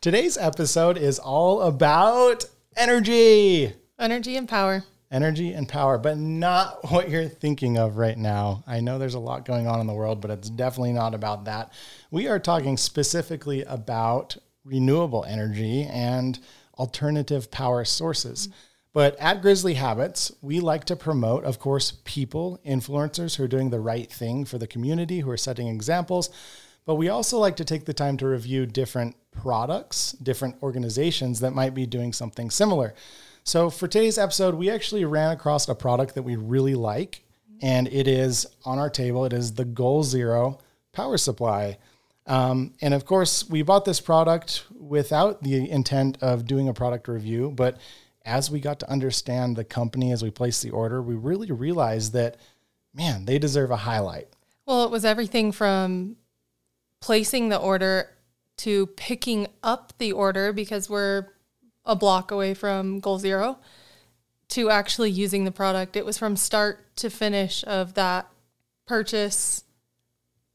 Today's episode is all about energy. Energy and power. Energy and power, but not what you're thinking of right now. I know there's a lot going on in the world, but it's definitely not about that. We are talking specifically about renewable energy and alternative power sources. But at Grizzly Habits, we like to promote, of course, people, influencers who are doing the right thing for the community, who are setting examples. But we also like to take the time to review different products, different organizations that might be doing something similar. So for today's episode, we actually ran across a product that we really like, and it is on our table. It is the Goal Zero power supply. Um, and of course, we bought this product without the intent of doing a product review. But as we got to understand the company as we placed the order, we really realized that, man, they deserve a highlight. Well, it was everything from placing the order to picking up the order because we're a block away from goal zero to actually using the product. It was from start to finish of that purchase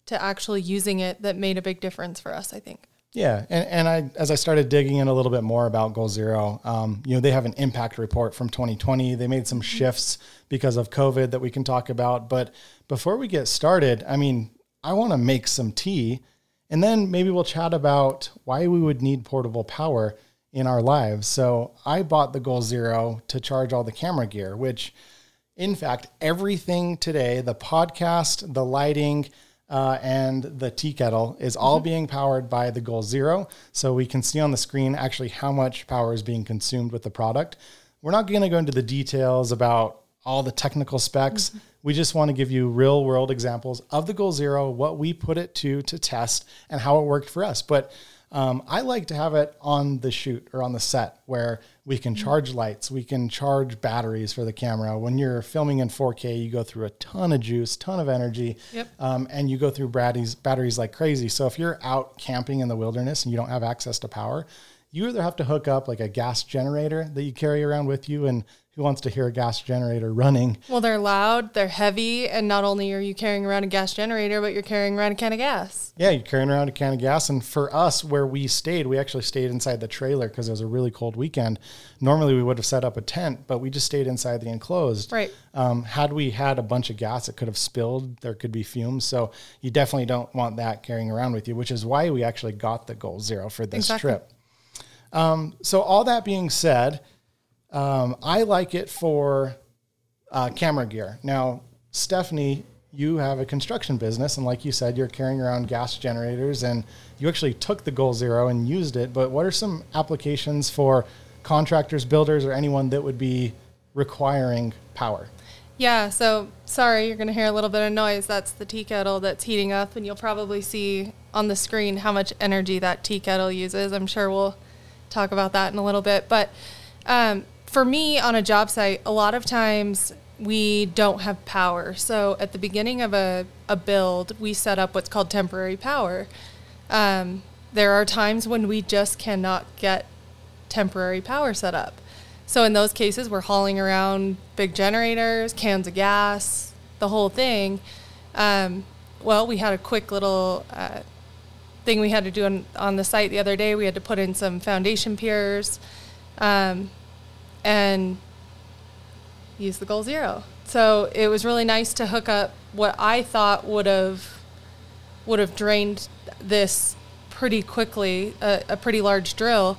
to actually using it that made a big difference for us, I think. Yeah, and, and I as I started digging in a little bit more about Goal Zero, um, you know, they have an impact report from 2020. They made some shifts because of COVID that we can talk about. But before we get started, I mean, I want to make some tea, and then maybe we'll chat about why we would need portable power in our lives. So I bought the Goal Zero to charge all the camera gear, which, in fact, everything today, the podcast, the lighting uh, and the tea kettle is all mm-hmm. being powered by the Goal Zero. So we can see on the screen actually how much power is being consumed with the product. We're not going to go into the details about all the technical specs. Mm-hmm. We just want to give you real world examples of the Goal Zero, what we put it to to test, and how it worked for us. But um, I like to have it on the shoot or on the set where we can mm-hmm. charge lights, we can charge batteries for the camera. When you're filming in 4K, you go through a ton of juice, ton of energy, yep. um, and you go through batteries, batteries like crazy. So if you're out camping in the wilderness and you don't have access to power, you either have to hook up like a gas generator that you carry around with you and who wants to hear a gas generator running? Well, they're loud, they're heavy, and not only are you carrying around a gas generator, but you're carrying around a can of gas. Yeah, you're carrying around a can of gas. And for us, where we stayed, we actually stayed inside the trailer because it was a really cold weekend. Normally, we would have set up a tent, but we just stayed inside the enclosed. Right. Um, had we had a bunch of gas, it could have spilled. There could be fumes. So you definitely don't want that carrying around with you, which is why we actually got the Goal Zero for this exactly. trip. Um, so all that being said, um, I like it for uh, camera gear. Now, Stephanie, you have a construction business, and like you said, you're carrying around gas generators, and you actually took the Goal Zero and used it. But what are some applications for contractors, builders, or anyone that would be requiring power? Yeah, so sorry, you're going to hear a little bit of noise. That's the tea kettle that's heating up, and you'll probably see on the screen how much energy that tea kettle uses. I'm sure we'll talk about that in a little bit. But um, for me on a job site, a lot of times we don't have power. So at the beginning of a, a build, we set up what's called temporary power. Um, there are times when we just cannot get temporary power set up. So in those cases, we're hauling around big generators, cans of gas, the whole thing. Um, well, we had a quick little uh, thing we had to do on, on the site the other day. We had to put in some foundation piers. Um, and use the goal zero. So it was really nice to hook up what I thought would have would have drained this pretty quickly, a, a pretty large drill,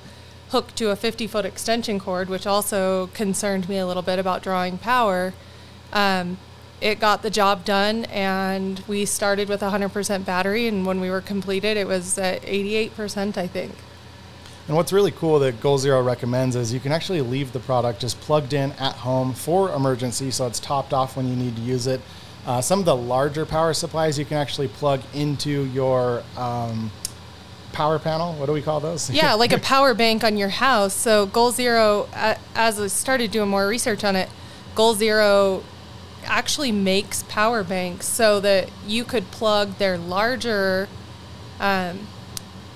hooked to a 50 foot extension cord, which also concerned me a little bit about drawing power. Um, it got the job done, and we started with 100% battery, and when we were completed, it was at 88%, I think. And what's really cool that Goal Zero recommends is you can actually leave the product just plugged in at home for emergency, so it's topped off when you need to use it. Uh, some of the larger power supplies you can actually plug into your um, power panel. What do we call those? Yeah, like a power bank on your house. So Goal Zero, uh, as I started doing more research on it, Goal Zero actually makes power banks so that you could plug their larger um,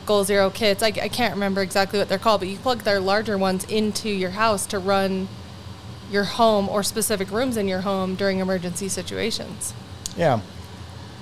Goal Zero kits. I, I can't remember exactly what they're called, but you plug their larger ones into your house to run your home or specific rooms in your home during emergency situations. Yeah.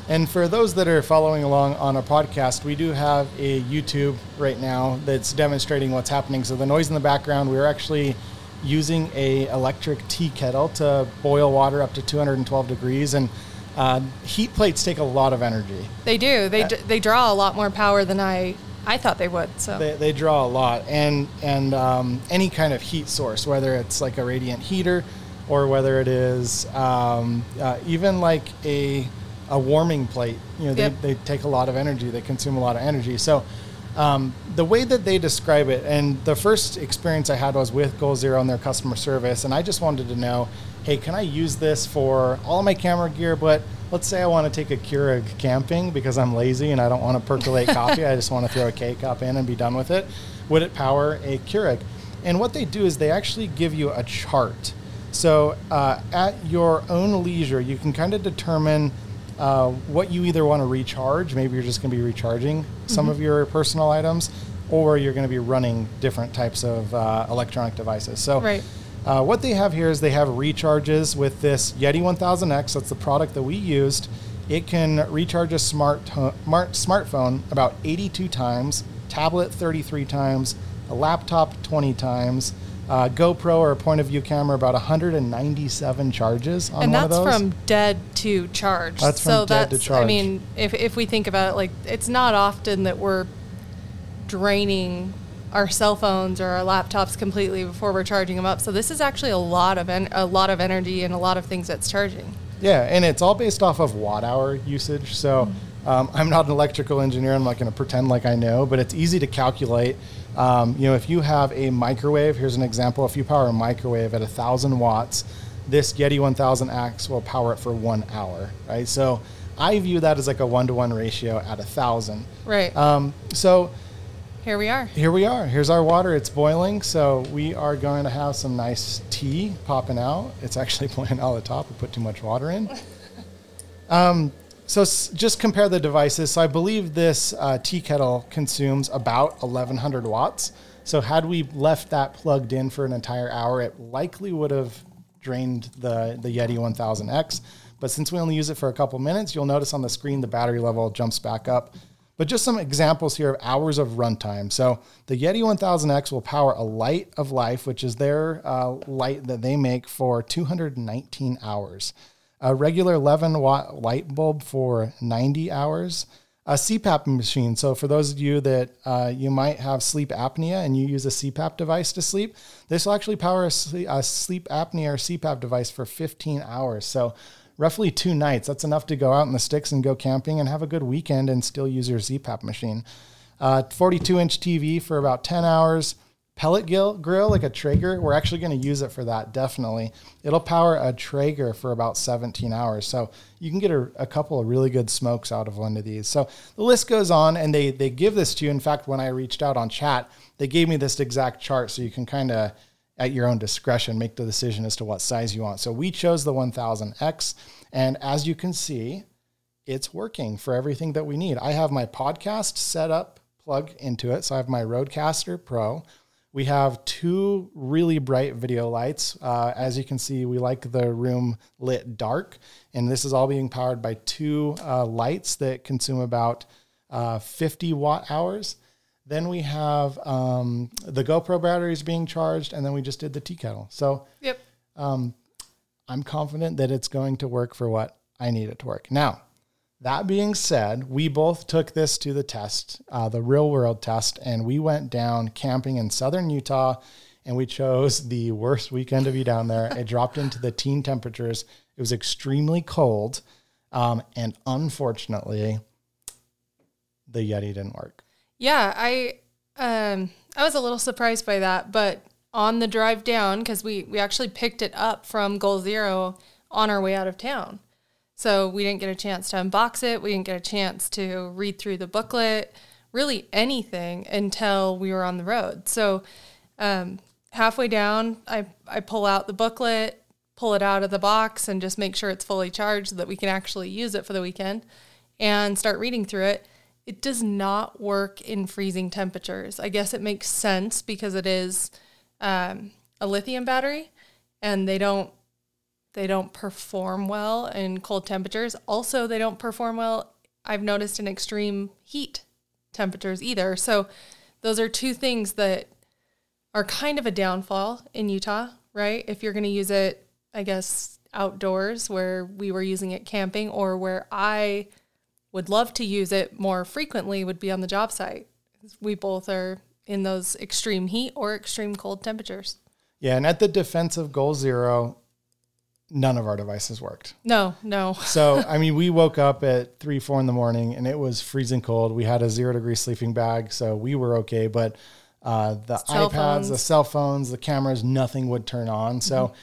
And for those that are following along on our podcast, we do have a YouTube right now that's demonstrating what's happening. So the noise in the background, we're actually using a electric tea kettle to boil water up to 212 degrees and uh, heat plates take a lot of energy. They do. They, d- they draw a lot more power than I I thought they would. So they, they draw a lot, and and um, any kind of heat source, whether it's like a radiant heater, or whether it is um, uh, even like a a warming plate. You know, yep. they, they take a lot of energy. They consume a lot of energy. So. Um, the way that they describe it, and the first experience I had was with Goal Zero and their customer service, and I just wanted to know, hey, can I use this for all of my camera gear, but let's say I want to take a Keurig camping because I'm lazy and I don't want to percolate coffee. I just want to throw a K cup in and be done with it. Would it power a Keurig? And what they do is they actually give you a chart. So uh, at your own leisure, you can kind of determine uh, what you either want to recharge. Maybe you're just going to be recharging mm-hmm. some of your personal items, or you're going to be running different types of uh, electronic devices. So. Right uh, what they have here is they have recharges with this Yeti 1000X. That's the product that we used. It can recharge a smart, smart smartphone about 82 times, tablet 33 times, a laptop 20 times, uh, GoPro or a point of view camera about 197 charges on and one of those. And that's from dead to charge. That's from so dead that's, to charge. I mean, if, if we think about it, like it's not often that we're draining our cell phones or our laptops completely before we're charging them up. So this is actually a lot of en- a lot of energy and a lot of things that's charging. Yeah, and it's all based off of watt hour usage. So mm-hmm. um, I'm not an electrical engineer. I'm not going to pretend like I know, but it's easy to calculate. Um, you know, if you have a microwave, here's an example. If you power a microwave at a thousand watts, this Yeti 1000X will power it for one hour, right? So I view that as like a one to one ratio at a thousand. Right. Um, so here we are. Here we are. Here's our water. It's boiling. So we are going to have some nice tea popping out. It's actually boiling out the top. We put too much water in. um, so s- just compare the devices. So I believe this uh, tea kettle consumes about 1100 watts. So had we left that plugged in for an entire hour, it likely would have drained the, the Yeti 1000X. But since we only use it for a couple minutes, you'll notice on the screen the battery level jumps back up but just some examples here of hours of runtime. So the Yeti 1000X will power a Light-A-Life, which is their uh, light that they make for 219 hours. A regular 11 watt light bulb for 90 hours. A CPAP machine. So for those of you that uh, you might have sleep apnea and you use a CPAP device to sleep, this will actually power a sleep, apnea or CPAP device for 15 hours. So roughly two nights. That's enough to go out in the sticks and go camping and have a good weekend and still use your CPAP machine. Uh, 42 inch TV for about 10 hours. Pellet grill, grill like a Traeger. We're actually going to use it for that, definitely. It'll power a Traeger for about 17 hours. So you can get a, a couple of really good smokes out of one of these. So the list goes on, and they, they give this to you. In fact, when I reached out on chat, they gave me this exact chart so you can kind of at your own discretion, make the decision as to what size you want. So we chose the 1000X. And as you can see, it's working for everything that we need. I have my podcast set up, plug into it. So I have my Rodecaster Pro. We have two really bright video lights. Uh, as you can see, we like the room lit dark. And this is all being powered by two uh, lights that consume about uh, 50 watt hours. Then we have um, the GoPro batteries being charged, and then we just did the tea kettle. So, yep. Um, I'm confident that it's going to work for what I need it to work. Now, that being said, we both took this to the test, uh, the real world test, and we went down camping in southern Utah, and we chose the worst weekend to be down there. it dropped into the teen temperatures. It was extremely cold, um, and unfortunately, the Yeti didn't work. Yeah, I um I was a little surprised by that, but on the drive down because we we actually picked it up from Goal Zero on our way out of town. So we didn't get a chance to unbox it. We didn't get a chance to read through the booklet, really anything until we were on the road. So um, halfway down, I, I pull out the booklet, pull it out of the box, and just make sure it's fully charged so that we can actually use it for the weekend and start reading through it. It does not work in freezing temperatures. I guess it makes sense because it is um, a lithium battery and they don't they don't perform well in cold temperatures. Also, they don't perform well, I've noticed, in extreme heat temperatures either. So, those are two things that are kind of a downfall in Utah, right? If you're going to use it, I guess, outdoors where we were using it camping or where I would love to use it more frequently would be on the job site. We both are in those extreme heat or extreme cold temperatures. Yeah, and at the defense of Goal Zero, none of our devices worked. No, no. so, I mean, we woke up at three, four in the morning and it was freezing cold. We had a zero degree sleeping bag, so we were okay. But uh, the cell iPads, phones. the cell phones, the cameras, nothing would turn on. So, mm-hmm.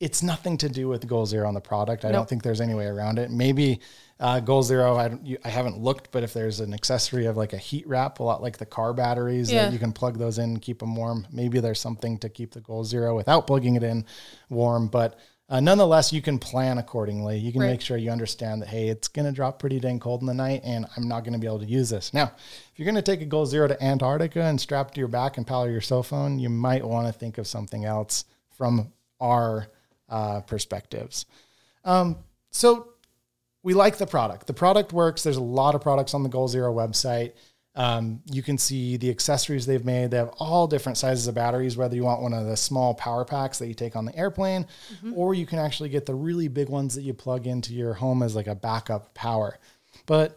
it's nothing to do with Goal Zero on the product. I nope. don't think there's any way around it. Maybe uh, Goal Zero, I, you, I haven't looked, but if there's an accessory of like a heat wrap, a lot like the car batteries, yeah. that you can plug those in and keep them warm. Maybe there's something to keep the Goal Zero without plugging it in warm. But uh, nonetheless, you can plan accordingly. You can right. make sure you understand that, hey, it's going to drop pretty dang cold in the night and I'm not going to be able to use this. Now, if you're going to take a Goal Zero to Antarctica and strap to your back and power your cell phone, you might want to think of something else from our uh, perspectives. Um, so we like the product. The product works. There's a lot of products on the Goal Zero website. Um, you can see the accessories they've made. They have all different sizes of batteries, whether you want one of the small power packs that you take on the airplane, mm-hmm. or you can actually get the really big ones that you plug into your home as like a backup power. But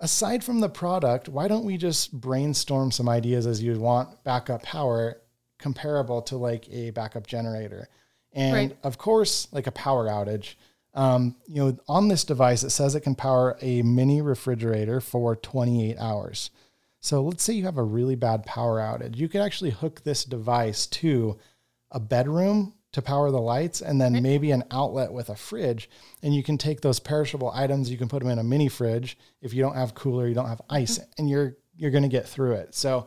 aside from the product, why don't we just brainstorm some ideas as you'd want backup power comparable to like a backup generator? And right. of course, like a power outage um, you know, on this device, it says it can power a mini refrigerator for 28 hours. So let's say you have a really bad power outage. You could actually hook this device to a bedroom to power the lights and then maybe an outlet with a fridge. And you can take those perishable items, you can put them in a mini fridge. If you don't have cooler, you don't have ice, mm-hmm. and you're you're gonna get through it. So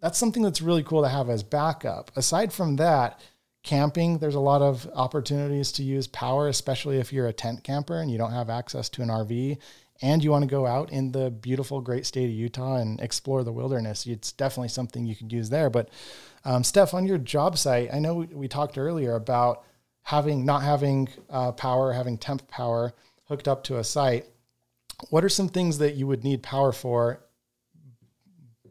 that's something that's really cool to have as backup. Aside from that, camping, there's a lot of opportunities to use power, especially if you're a tent camper and you don't have access to an RV and you want to go out in the beautiful, great state of Utah and explore the wilderness. It's definitely something you could use there. But um, Steph, on your job site, I know we, we talked earlier about having not having uh, power, having temp power hooked up to a site. What are some things that you would need power for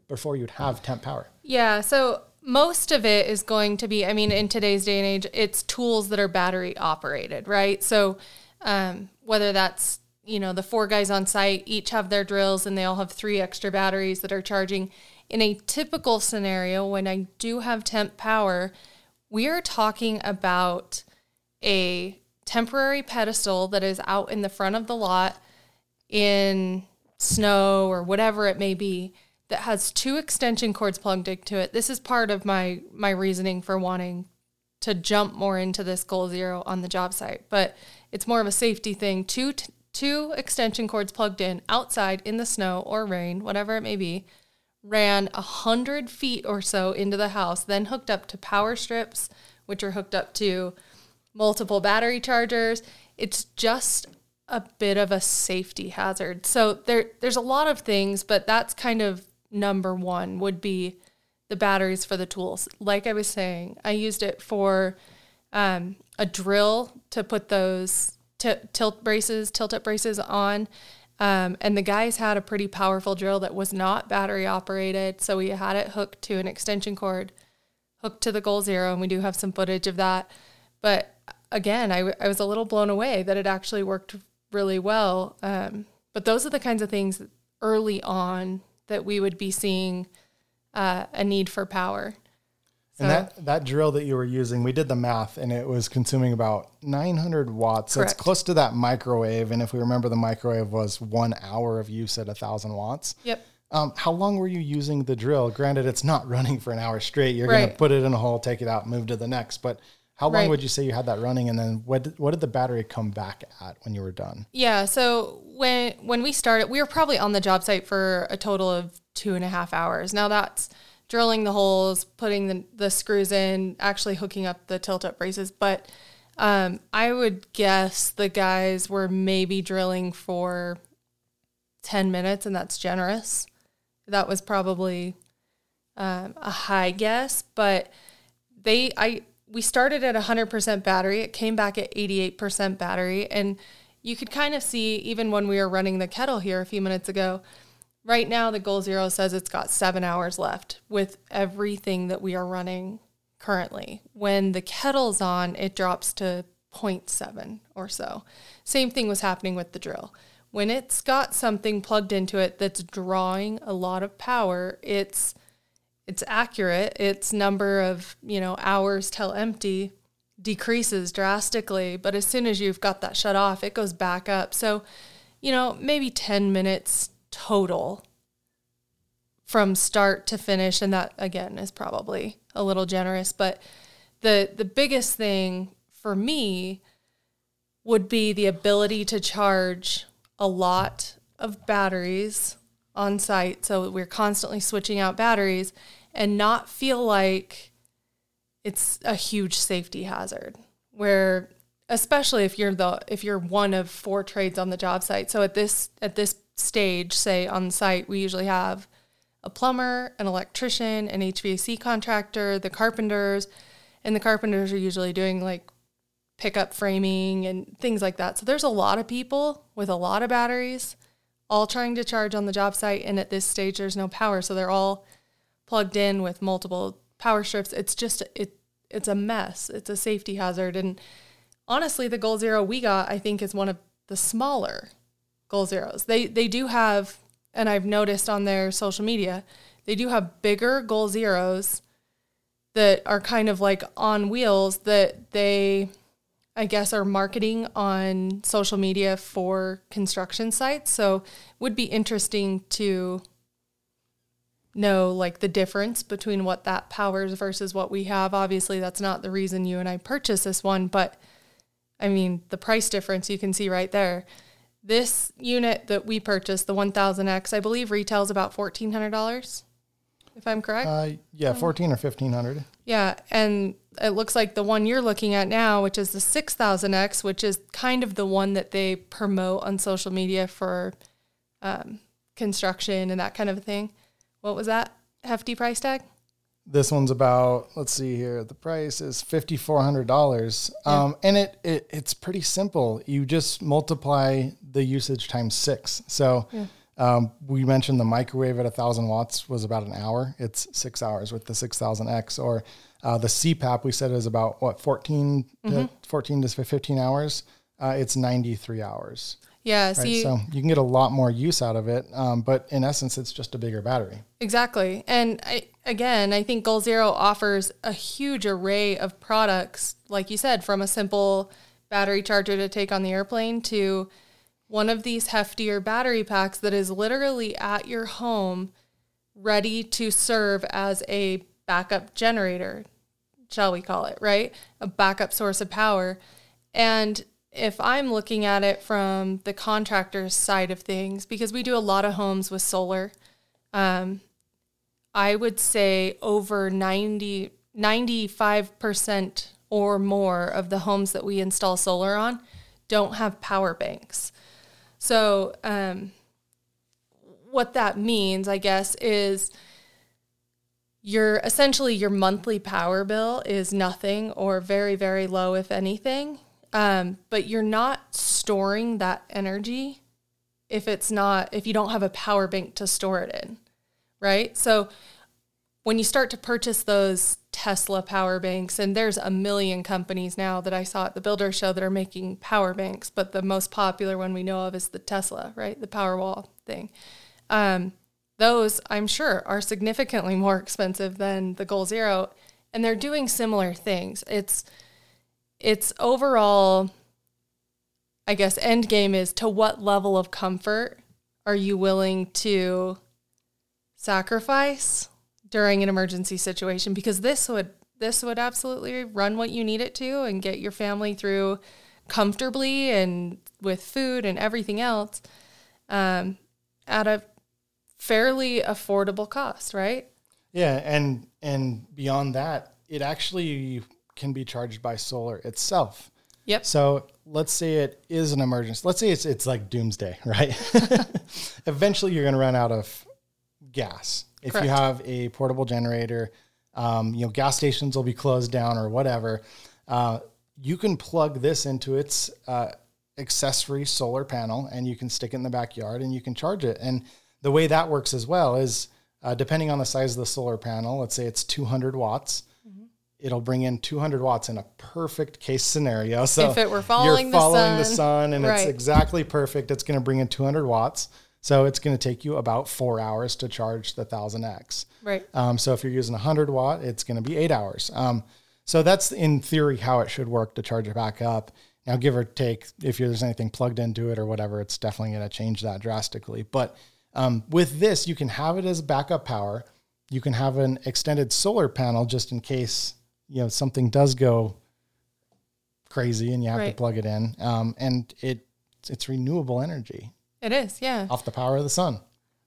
before you'd have temp power? Yeah, so most of it is going to be, I mean, in today's day and age, it's tools that are battery operated, right? So um, whether that's, you know, the four guys on site each have their drills and they all have three extra batteries that are charging. In a typical scenario, when I do have temp power, we are talking about a temporary pedestal that is out in the front of the lot in snow or whatever it may be that has two extension cords plugged into it. This is part of my my reasoning for wanting to jump more into this goal zero on the job site, but it's more of a safety thing. Two t- two extension cords plugged in outside in the snow or rain, whatever it may be, ran a hundred feet or so into the house, then hooked up to power strips, which are hooked up to multiple battery chargers. It's just a bit of a safety hazard. So there there's a lot of things, but that's kind of number one would be the batteries for the tools. Like I was saying, I used it for um, a drill to put those t- tilt braces, tilt up braces on. Um, and the guys had a pretty powerful drill that was not battery operated. So we had it hooked to an extension cord, hooked to the Goal Zero, and we do have some footage of that. But again, I, w- I was a little blown away that it actually worked really well. Um, but those are the kinds of things early on that we would be seeing uh, a need for power. So, and that, that drill that you were using, we did the math and it was consuming about 900 watts. So it's close to that microwave. And if we remember, the microwave was one hour of use at 1,000 watts. Yep. Um, how long were you using the drill? Granted, it's not running for an hour straight. You're right. going to put it in a hole, take it out, move to the next. But how long right. would you say you had that running, and then what did, what did the battery come back at when you were done? Yeah, so when when we started, we were probably on the job site for a total of two and a half hours. Now that's drilling the holes, putting the, the screws in, actually hooking up the tilt up braces. But um, I would guess the guys were maybe drilling for 10 minutes, and that's generous. That was probably um, a high guess, but they, I, we started at 100% battery. It came back at 88% battery. And you could kind of see, even when we were running the kettle here a few minutes ago, right now the Goal Zero says it's got seven hours left with everything that we are running currently. When the kettle's on, it drops to 0.7 or so. Same thing was happening with the drill. When it's got something plugged into it that's drawing a lot of power, it's it's accurate. Its number of, you know, hours till empty decreases drastically, but as soon as you've got that shut off, it goes back up. So, you know, maybe 10 minutes total from start to finish and that again is probably a little generous, but the the biggest thing for me would be the ability to charge a lot of batteries on site so we're constantly switching out batteries and not feel like it's a huge safety hazard. Where especially if you're the if you're one of four trades on the job site. So at this at this stage say on site we usually have a plumber an electrician an hvac contractor the carpenters and the carpenters are usually doing like pickup framing and things like that. So there's a lot of people with a lot of batteries all trying to charge on the job site and at this stage there's no power so they're all plugged in with multiple power strips. It's just it it's a mess. It's a safety hazard. And honestly, the Goal Zero we got, I think, is one of the smaller Goal Zeros. They they do have, and I've noticed on their social media, they do have bigger Goal Zeros that are kind of like on wheels that they I guess are marketing on social media for construction sites. So would be interesting to know like the difference between what that powers versus what we have. Obviously, that's not the reason you and I purchased this one, but I mean, the price difference you can see right there. This unit that we purchased, the 1000X, I believe retails about $1,400, if I'm correct. Uh, yeah, 14 or 1500. Yeah, and it looks like the one you're looking at now, which is the 6000X, which is kind of the one that they promote on social media for um, construction and that kind of a thing what was that hefty price tag? This one's about let's see here. The price is fifty four hundred dollars, yeah. um, and it, it it's pretty simple. You just multiply the usage times six. So yeah. um, we mentioned the microwave at a thousand watts was about an hour. It's six hours with the six thousand X, or uh, the CPAP we said is about what 14 mm-hmm. to 14 to 15 hours. Uh, it's 93 hours. Yeah, right? so you can get a lot more use out of it, um, but in essence, it's just a bigger battery. Exactly, and I, again, I think Goal Zero offers a huge array of products, like you said, from a simple battery charger to take on the airplane to one of these heftier battery packs that is literally at your home, ready to serve as a backup generator, shall we call it, right? A backup source of power. And if I'm looking at it from the contractor's side of things, because we do a lot of homes with solar, um, I would say over 90, 95% or more of the homes that we install solar on don't have power banks. So, um, what that means, I guess, is your essentially your monthly power bill is nothing or very, very low, if anything. Um, but you're not storing that energy if it's not, if you don't have a power bank to store it in, right? So when you start to purchase those Tesla power banks, and there's a million companies now that I saw at the Builder Show that are making power banks, but the most popular one we know of is the Tesla, right? The Powerwall thing. Um, those, I'm sure, are significantly more expensive than the Goal Zero, and they're doing similar things. It's its overall I guess end game is to what level of comfort are you willing to sacrifice during an emergency situation because this would this would absolutely run what you need it to and get your family through comfortably and with food and everything else um, at a fairly affordable cost, right? Yeah, and and beyond that, it actually can be charged by solar itself. Yep. So let's say it is an emergency. Let's say it's it's like doomsday, right? Eventually, you're going to run out of gas. If Correct. you have a portable generator, um, you know, gas stations will be closed down or whatever. Uh, you can plug this into its uh, accessory solar panel and you can stick it in the backyard and you can charge it. And the way that works as well is uh, depending on the size of the solar panel, let's say it's 200 watts. Mm-hmm. It'll bring in 200 watts in a perfect case scenario. So if it were following, you're following the, sun, the sun, and right. it's exactly perfect. It's going to bring in 200 watts. So it's going to take you about four hours to charge the 1000X. Right. Um, so if you're using 100 watt, it's going to be eight hours. Um, so that's in theory how it should work to charge it back up. Now, give or take, if there's anything plugged into it or whatever, it's definitely going to change that drastically. But um, with this, you can have it as backup power. You can have an extended solar panel just in case you know something does go crazy and you have right. to plug it in. Um, and it it's renewable energy. It is, yeah. Off the power of the sun.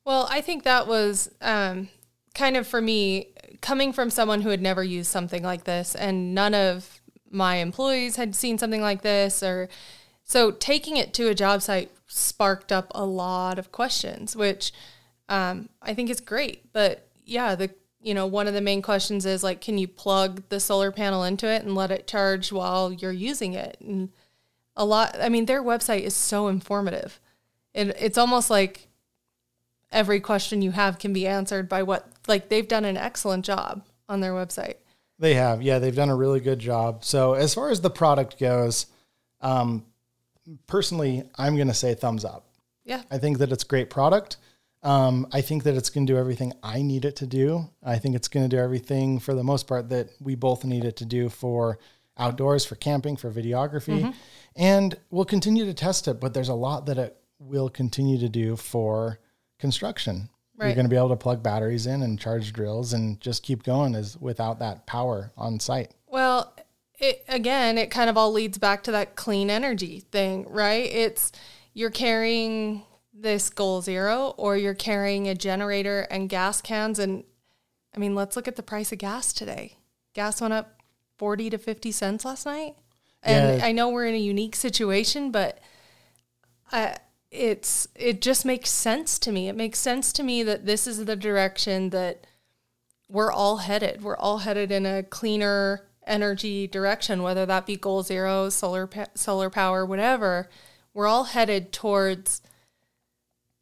Well, I think that was um, kind of for me coming from someone who had never used something like this, and none of my employees had seen something like this, or so taking it to a job site sparked up a lot of questions, which um, I think is great. But yeah, the you know one of the main questions is like, can you plug the solar panel into it and let it charge while you're using it? And a lot, I mean, their website is so informative it, it's almost like every question you have can be answered by what like they've done an excellent job on their website they have yeah they've done a really good job so as far as the product goes um, personally i'm going to say thumbs up yeah i think that it's a great product um, i think that it's going to do everything i need it to do i think it's going to do everything for the most part that we both need it to do for outdoors for camping for videography mm-hmm. and we'll continue to test it but there's a lot that it will continue to do for construction. Right. You're going to be able to plug batteries in and charge drills and just keep going as without that power on site. Well, it, again, it kind of all leads back to that clean energy thing, right? It's you're carrying this goal zero or you're carrying a generator and gas cans and I mean, let's look at the price of gas today. Gas went up 40 to 50 cents last night. And yeah. I know we're in a unique situation, but I it's it just makes sense to me. It makes sense to me that this is the direction that we're all headed. We're all headed in a cleaner energy direction, whether that be goal zero, solar solar power, whatever. We're all headed towards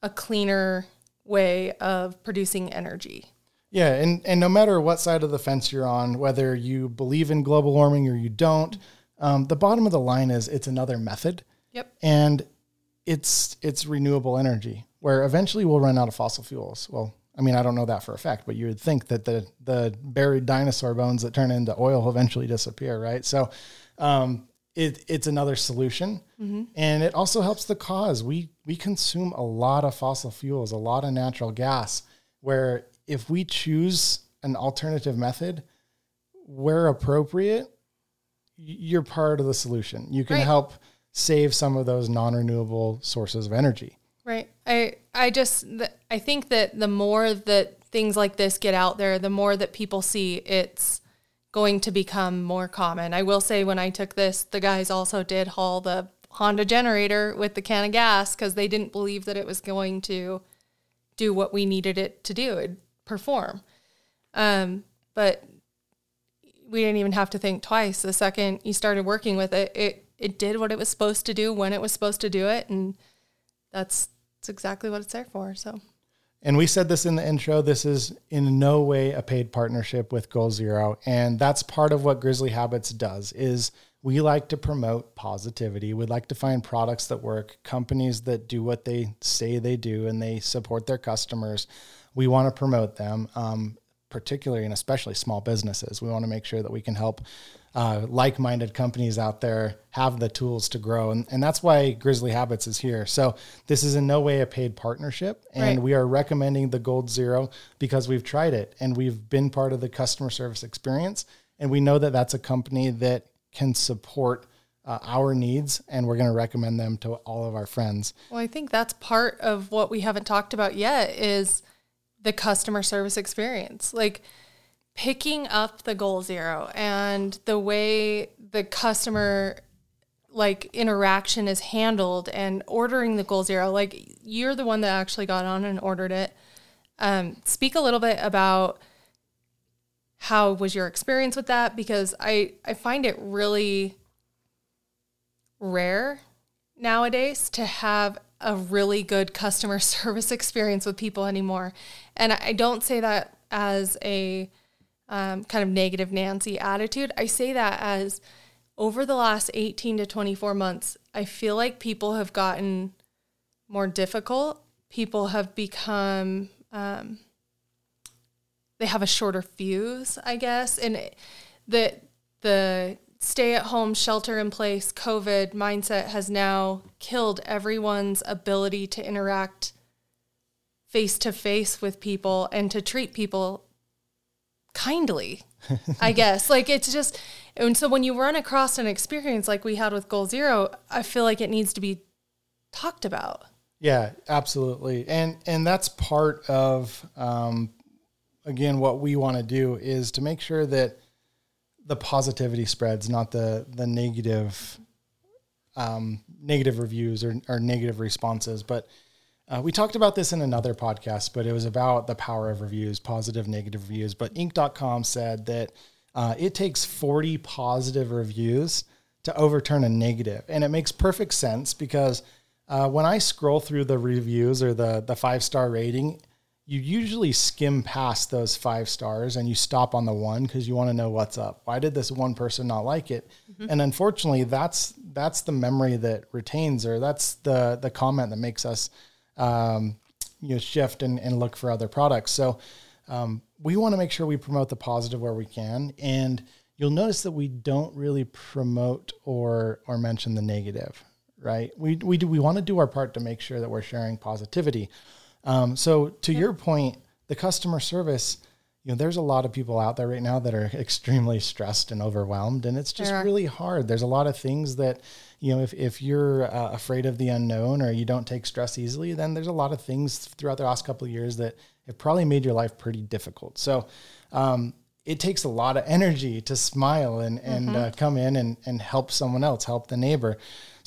a cleaner way of producing energy. Yeah, and and no matter what side of the fence you're on, whether you believe in global warming or you don't, um, the bottom of the line is it's another method. Yep. And it's it's renewable energy where eventually we'll run out of fossil fuels. Well, I mean, I don't know that for a fact, but you would think that the the buried dinosaur bones that turn into oil will eventually disappear, right? So, um, it, it's another solution, mm-hmm. and it also helps the cause. We we consume a lot of fossil fuels, a lot of natural gas. Where if we choose an alternative method, where appropriate, you're part of the solution. You can right. help save some of those non-renewable sources of energy. Right. I I just I think that the more that things like this get out there, the more that people see it's going to become more common. I will say when I took this, the guys also did haul the Honda generator with the can of gas because they didn't believe that it was going to do what we needed it to do, it perform. Um, but we didn't even have to think twice. The second you started working with it, it it did what it was supposed to do when it was supposed to do it, and that's that's exactly what it's there for. So. And we said this in the intro. This is in no way a paid partnership with Goal Zero, and that's part of what Grizzly Habits does. Is we like to promote positivity. We'd like to find products that work, companies that do what they say they do, and they support their customers. We want to promote them. Um, particularly and especially small businesses. We want to make sure that we can help uh, like-minded companies out there have the tools to grow, and, and that's why Grizzly Habits is here. So this is in no way a paid partnership, and right. we are recommending the Goal Zero because we've tried it and we've been part of the customer service experience, and we know that that's a company that can support. Uh, our needs, and we're going to recommend them to all of our friends. Well, I think that's part of what we haven't talked about yet is the customer service experience. Like picking up the goal zero and the way the customer like interaction is handled and ordering the goal zero like you're the one that actually got on and ordered it um, speak a little bit about how was your experience with that? Because I, I find it really rare nowadays to have a really good customer service experience with people anymore. And I don't say that as a um, kind of negative Nancy attitude. I say that as over the last 18 to 24 months, I feel like people have gotten more difficult. People have become, um, they have a shorter fuse, I guess. And the, the stay at home, shelter in place, COVID mindset has now killed everyone's ability to interact face to face with people and to treat people kindly, I guess. Like it's just, and so when you run across an experience like we had with Goal Zero, I feel like it needs to be talked about. Yeah, absolutely. And, and that's part of, um, again, what we want to do is to make sure that the positivity spreads, not the, the negative, um, negative reviews or, or negative responses, but, uh, we talked about this in another podcast, but it was about the power of reviews, positive, negative reviews. But Inc.com said that uh, it takes 40 positive reviews to overturn a negative. And it makes perfect sense because uh, when I scroll through the reviews or the, the five star rating, you usually skim past those five stars and you stop on the one because you want to know what's up. Why did this one person not like it? Mm-hmm. And unfortunately, that's that's the memory that retains, or that's the the comment that makes us um, you know shift and, and look for other products. So um, we want to make sure we promote the positive where we can, and you'll notice that we don't really promote or or mention the negative. Right? We we do we want to do our part to make sure that we're sharing positivity. Um, so to your point, the customer service you know, there's a lot of people out there right now that are extremely stressed and overwhelmed, and it's just really hard. There's a lot of things that, you know, if, if you're uh, afraid of the unknown or you don't take stress easily, then there's a lot of things throughout the last couple of years that have probably made your life pretty difficult. So, um, it takes a lot of energy to smile and, and mm-hmm. uh, come in and, and help someone else, help the neighbor.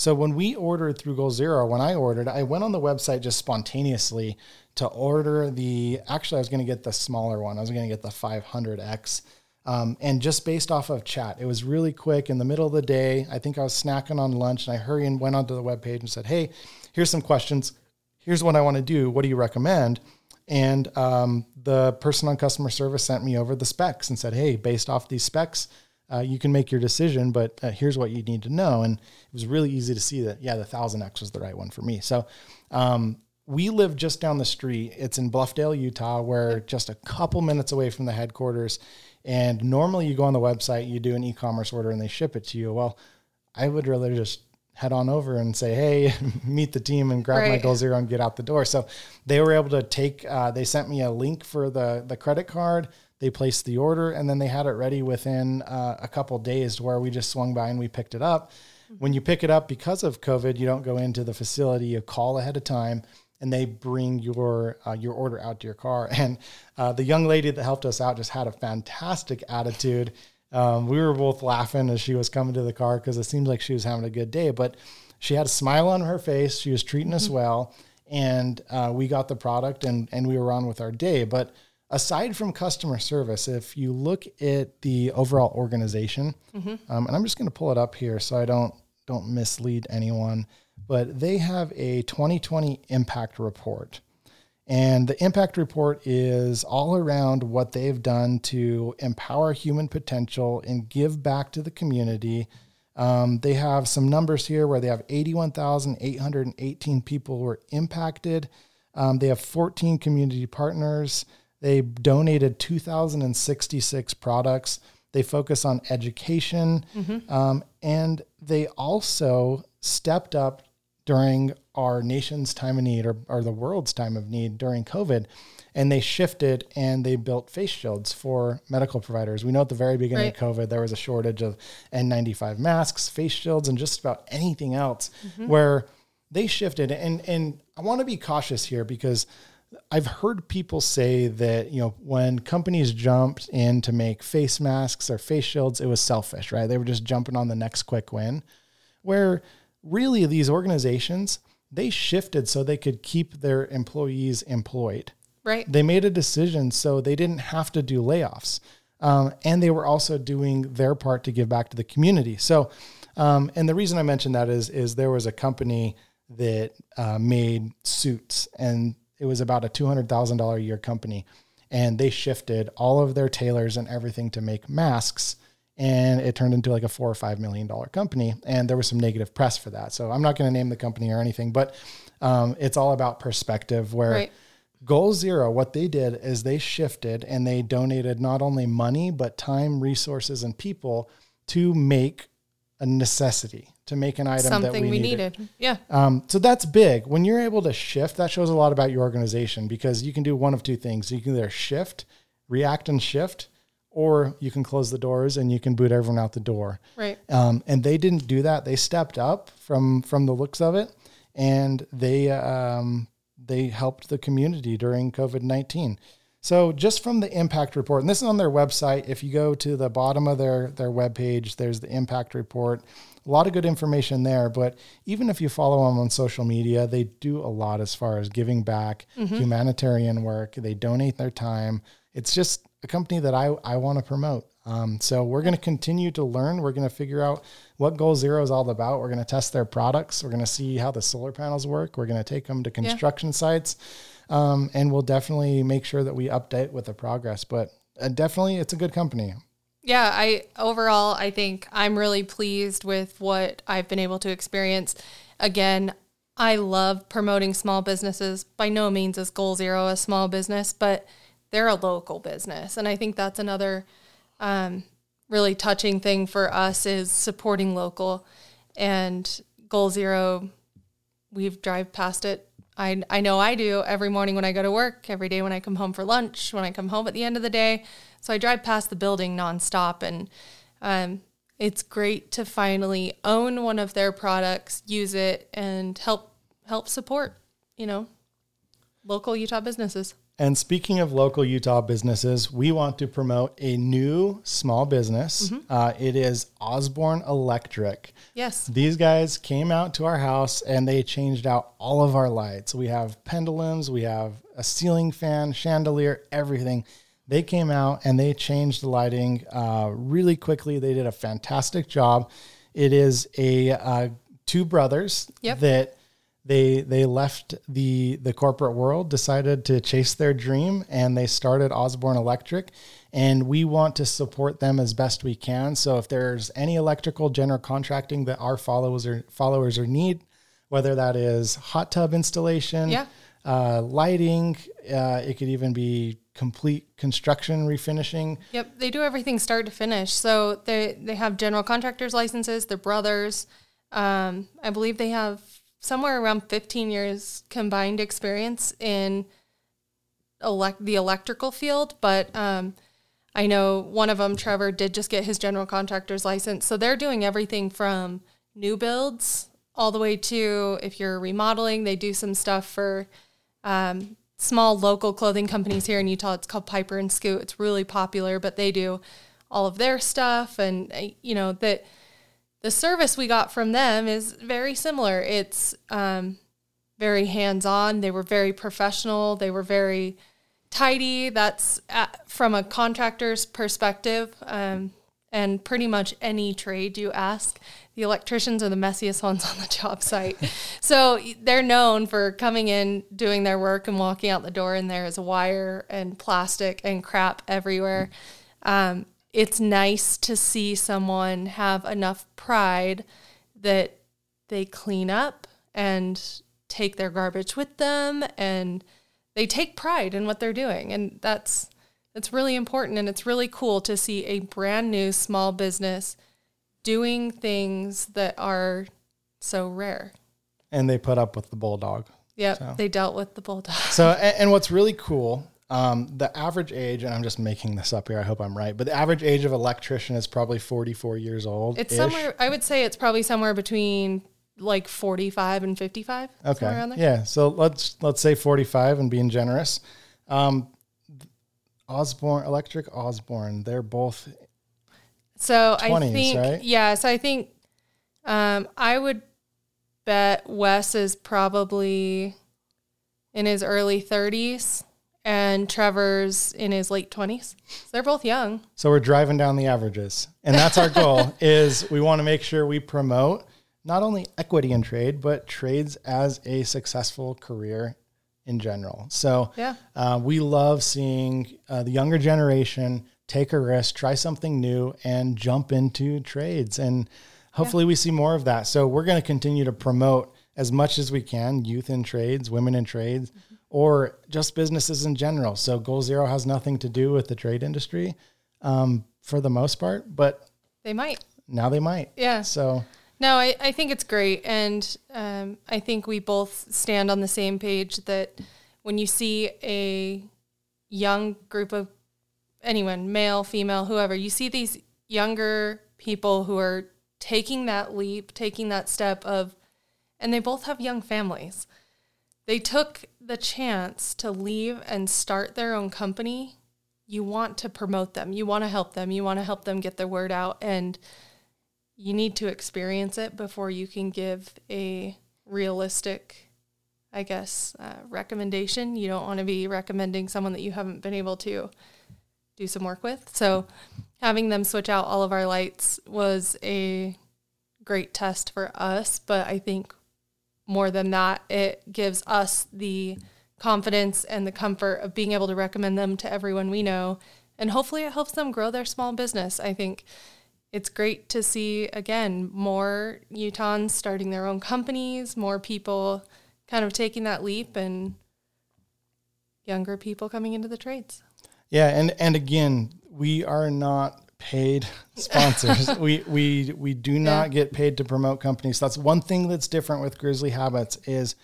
So when we ordered through Goal Zero, when I ordered, I went on the website just spontaneously to order the. Actually, I was going to get the smaller one. I was going to get the 500X. Um, and just based off of chat, it was really quick in the middle of the day. I think I was snacking on lunch and I hurried and went onto the webpage and said, Hey, here's some questions. Here's what I want to do. What do you recommend? And um, the person on customer service sent me over the specs and said, Hey, based off these specs, uh, you can make your decision, but uh, here's what you need to know. And it was really easy to see that, yeah, the 1000X was the right one for me. So um, we live just down the street. It's in Bluffdale, Utah. We're just a couple minutes away from the headquarters. And normally you go on the website, you do an e commerce order, and they ship it to you. Well, I would rather just head on over and say, hey, meet the team and grab right. my Goal Zero and get out the door. So they were able to take, uh, they sent me a link for the, the credit card. They placed the order and then they had it ready within uh, a couple days where we just swung by and we picked it up. When you pick it up because of COVID, you don't go into the facility, you call ahead of time and they bring your uh, your order out to your car. And uh, the young lady that helped us out just had a fantastic attitude. Um, we were both laughing as she was coming to the car because it seems like she was having a good day. But she had a smile on her face. She was treating us mm-hmm. well, and uh, we got the product and and we were on with our day. But aside from customer service, if you look at the overall organization, mm-hmm. um, and I'm just going to pull it up here so I don't don't mislead anyone but they have a 2020 impact report. And the impact report is all around what they've done to empower human potential and give back to the community. Um, they have some numbers here where they have 81,818 people who were impacted. Um, they have 14 community partners. They donated 2,066 products. They focus on education. Mm-hmm. Um, and they also stepped up during our nation's time of need or, or the world's time of need during COVID. And they shifted and they built face shields for medical providers. We know at the very beginning right. of COVID, there was a shortage of N95 masks, face shields, and just about anything else mm-hmm. where they shifted. And, and I want to be cautious here because I've heard people say that, you know, when companies jumped in to make face masks or face shields, it was selfish, right? They were just jumping on the next quick win. Where really these organizations they shifted so they could keep their employees employed right they made a decision so they didn't have to do layoffs Um, and they were also doing their part to give back to the community. So, um, and the reason I mentioned that is is there was a company that uh, made suits, and it was about a two hundred thousand dollar a year company, and they shifted all of their tailors and everything to make masks and it turned into like a four or five million dollar company and there was some negative press for that so i'm not going to name the company or anything but um, it's all about perspective where Right. goal zero what they did is they shifted and they donated not only money but time resources and people to make a necessity to make an item that Something we, we needed. needed. Yeah. Um, so that's big. When you're able to shift, that shows a lot about your organization because you can do one of two things. You can either shift, react and shift, or you can close the doors and you can boot everyone out the door. Right. Um, and they didn't do that. They stepped up from from the looks of it, and they um, they helped the community during COVID nineteen. So just from the impact report, and this is on their website. If you go to the bottom of their their webpage, there's the impact report. A lot of good information there. But even if you follow them on social media, they do a lot as far as giving back, humanitarian work. They donate their time. It's just a company that I, I want to promote. Um, so we're going to continue to learn. We're going to figure out what Goal Zero is all about. We're going to test their products. We're going to see how the solar panels work. We're going to take them to construction sites. Um, and we'll definitely make sure that we update with the progress. But uh, definitely, it's a good company. Yeah, I overall I think I'm really pleased with what I've been able to experience. Again, I love promoting small businesses. By no means is Goal Zero a small business, but they're a local business, and I think that's another um, really touching thing for us is supporting local. And Goal Zero, we've drive past it. I I know I do every morning when I go to work, every day when I come home for lunch, when I come home at the end of the day. So I drive past the building nonstop, and um, it's great to finally own one of their products, use it, and help help support, you know, local Utah businesses. And speaking of local Utah businesses, we want to promote a new small business. Uh, it is Osborne Electric. Yes. These guys came out to our house and they changed out all of our lights. We have pendulums, we have a ceiling fan, chandelier, everything. They came out and they changed the lighting uh, really quickly. They did a fantastic job. It is a uh, two brothers Yep. that they they left the the corporate world, decided to chase their dream, and they started Osborne Electric. And we want to support them as best we can. So if there's any electrical general contracting that our followers or followers or need, whether that is hot tub installation, Yeah. Uh, lighting, uh, it could even be complete construction refinishing. Yep, they do everything start to finish. So they they have general contractors licenses. They're brothers. Um, I believe they have somewhere around 15 years combined experience in elect the electrical field. But um, I know one of them, Trevor, did just get his general contractor's license. So they're doing everything from new builds all the way to if you're remodeling. They do some stuff for um, small local clothing companies here in Utah. It's called Piper and Scoot. It's really popular, but they do all of their stuff, and uh, you know that the service we got from them is very similar. It's um, very hands on. They were very professional. They were very tidy. That's at, from a contractor's perspective. Um, and pretty much any trade you ask, the electricians are the messiest ones on the job site. so they're known for coming in, doing their work, and walking out the door, and there is wire and plastic and crap everywhere. Um, it's nice to see someone have enough pride that they clean up and take their garbage with them and they take pride in what they're doing and that's that's really important and it's really cool to see a brand new small business doing things that are so rare. And they put up with the bulldog. Yep, they dealt with the bulldog. So, and, and what's really cool, um, the average age, and I'm just making this up here. I hope I'm right, but the average age of electrician is probably 44 years old. It's somewhere I would say it's probably somewhere between like 45 and 55. somewhere Okay. around there. Yeah. So let's let's say 45 and being generous. Um, Osborne Electric Osborne, they're both So I 20s, think right? yeah, so I think um, I would bet Wes is probably in his early 30s and Trevor's in his late 20s. So they're both young. So we're driving down the averages. And that's our goal is we want to make sure we promote not only equity in trade, but trades as a successful career in general. So Yeah. uh, we love seeing uh, the younger generation take a risk, try something new, and jump into trades. And hopefully we see more of that. So we're going to continue to promote as much as we can youth in trades, women in trades, or just businesses in general. So Goal Zero has nothing to do with the trade industry um, for the most part, but They might. now they might. Yeah. So No, I, I think it's great. And um, I think we both stand on the same page that when you see a young group of anyone, male, female, whoever, you see these younger people who are taking that leap, taking that step of, and they both have young families. They took the chance to leave and start their own company. You want to promote them, you want to help them, you want to help them get their word out. And you need to experience it before you can give a realistic, I guess, uh, recommendation. You don't want to be recommending someone that you haven't been able to do some work with. So, having them switch out all of our lights was a great test for us. But I think more than that, it gives us the confidence and the comfort of being able to recommend them to everyone we know. And hopefully, it helps them grow their small business. I think it's great to see again more Utahns starting their own companies, more people kind of taking that leap, and younger people coming into the trades. Yeah, and and again, we are not paid sponsors. we we we do not get paid to promote companies. That's one thing that's different with Grizzly Habits is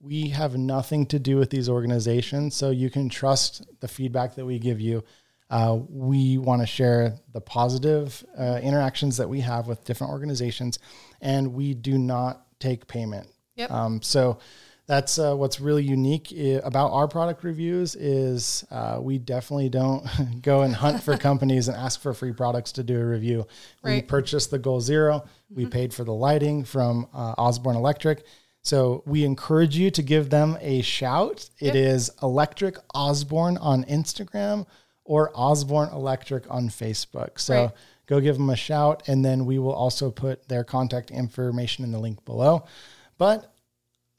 we have nothing to do with these organizations, so you can trust the feedback that we give you. Uh, we want to share the positive uh, interactions that we have with different organizations, and we do not take payment. Yep. Um, so that's uh, what's really unique i- about our product reviews is uh, we definitely don't go and hunt for companies and ask for free products to do a review. Right. We purchased the Goal Zero We paid for the lighting from uh, Osborne Electric. So we encourage you to give them a shout. It is Electric Osborne on Instagram or Osborne Electric on Facebook. So Right. go give them a shout, and then we will also put their contact information in the link below. But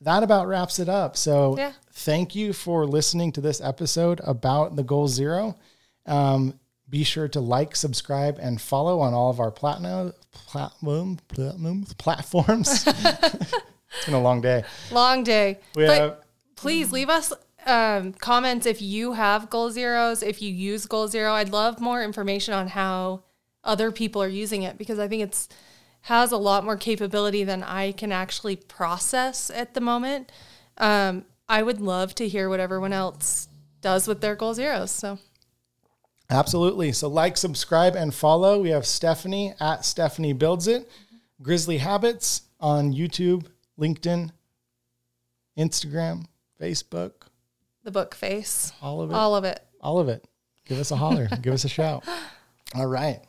that about wraps it up. So Yeah. thank you for listening to this episode about the Goal Zero. Um, be sure to like, subscribe, and follow on all of our platinum, platinum, platinum platforms. it's been a long day. Long day. We but have please leave us um, comments if you have goal zeros, if you use goal zero. I'd love more information on how other people are using it because I think it's has a lot more capability than I can actually process at the moment. Um, I would love to hear what everyone else does with their goal zeros. So Absolutely. So like, subscribe, and follow. We have Stephanie at Stephanie Builds It, Grizzly Habits on YouTube, LinkedIn, Instagram, Facebook, the book face, all of it. all of it. All of it. Give us a holler. Give us a shout. All right.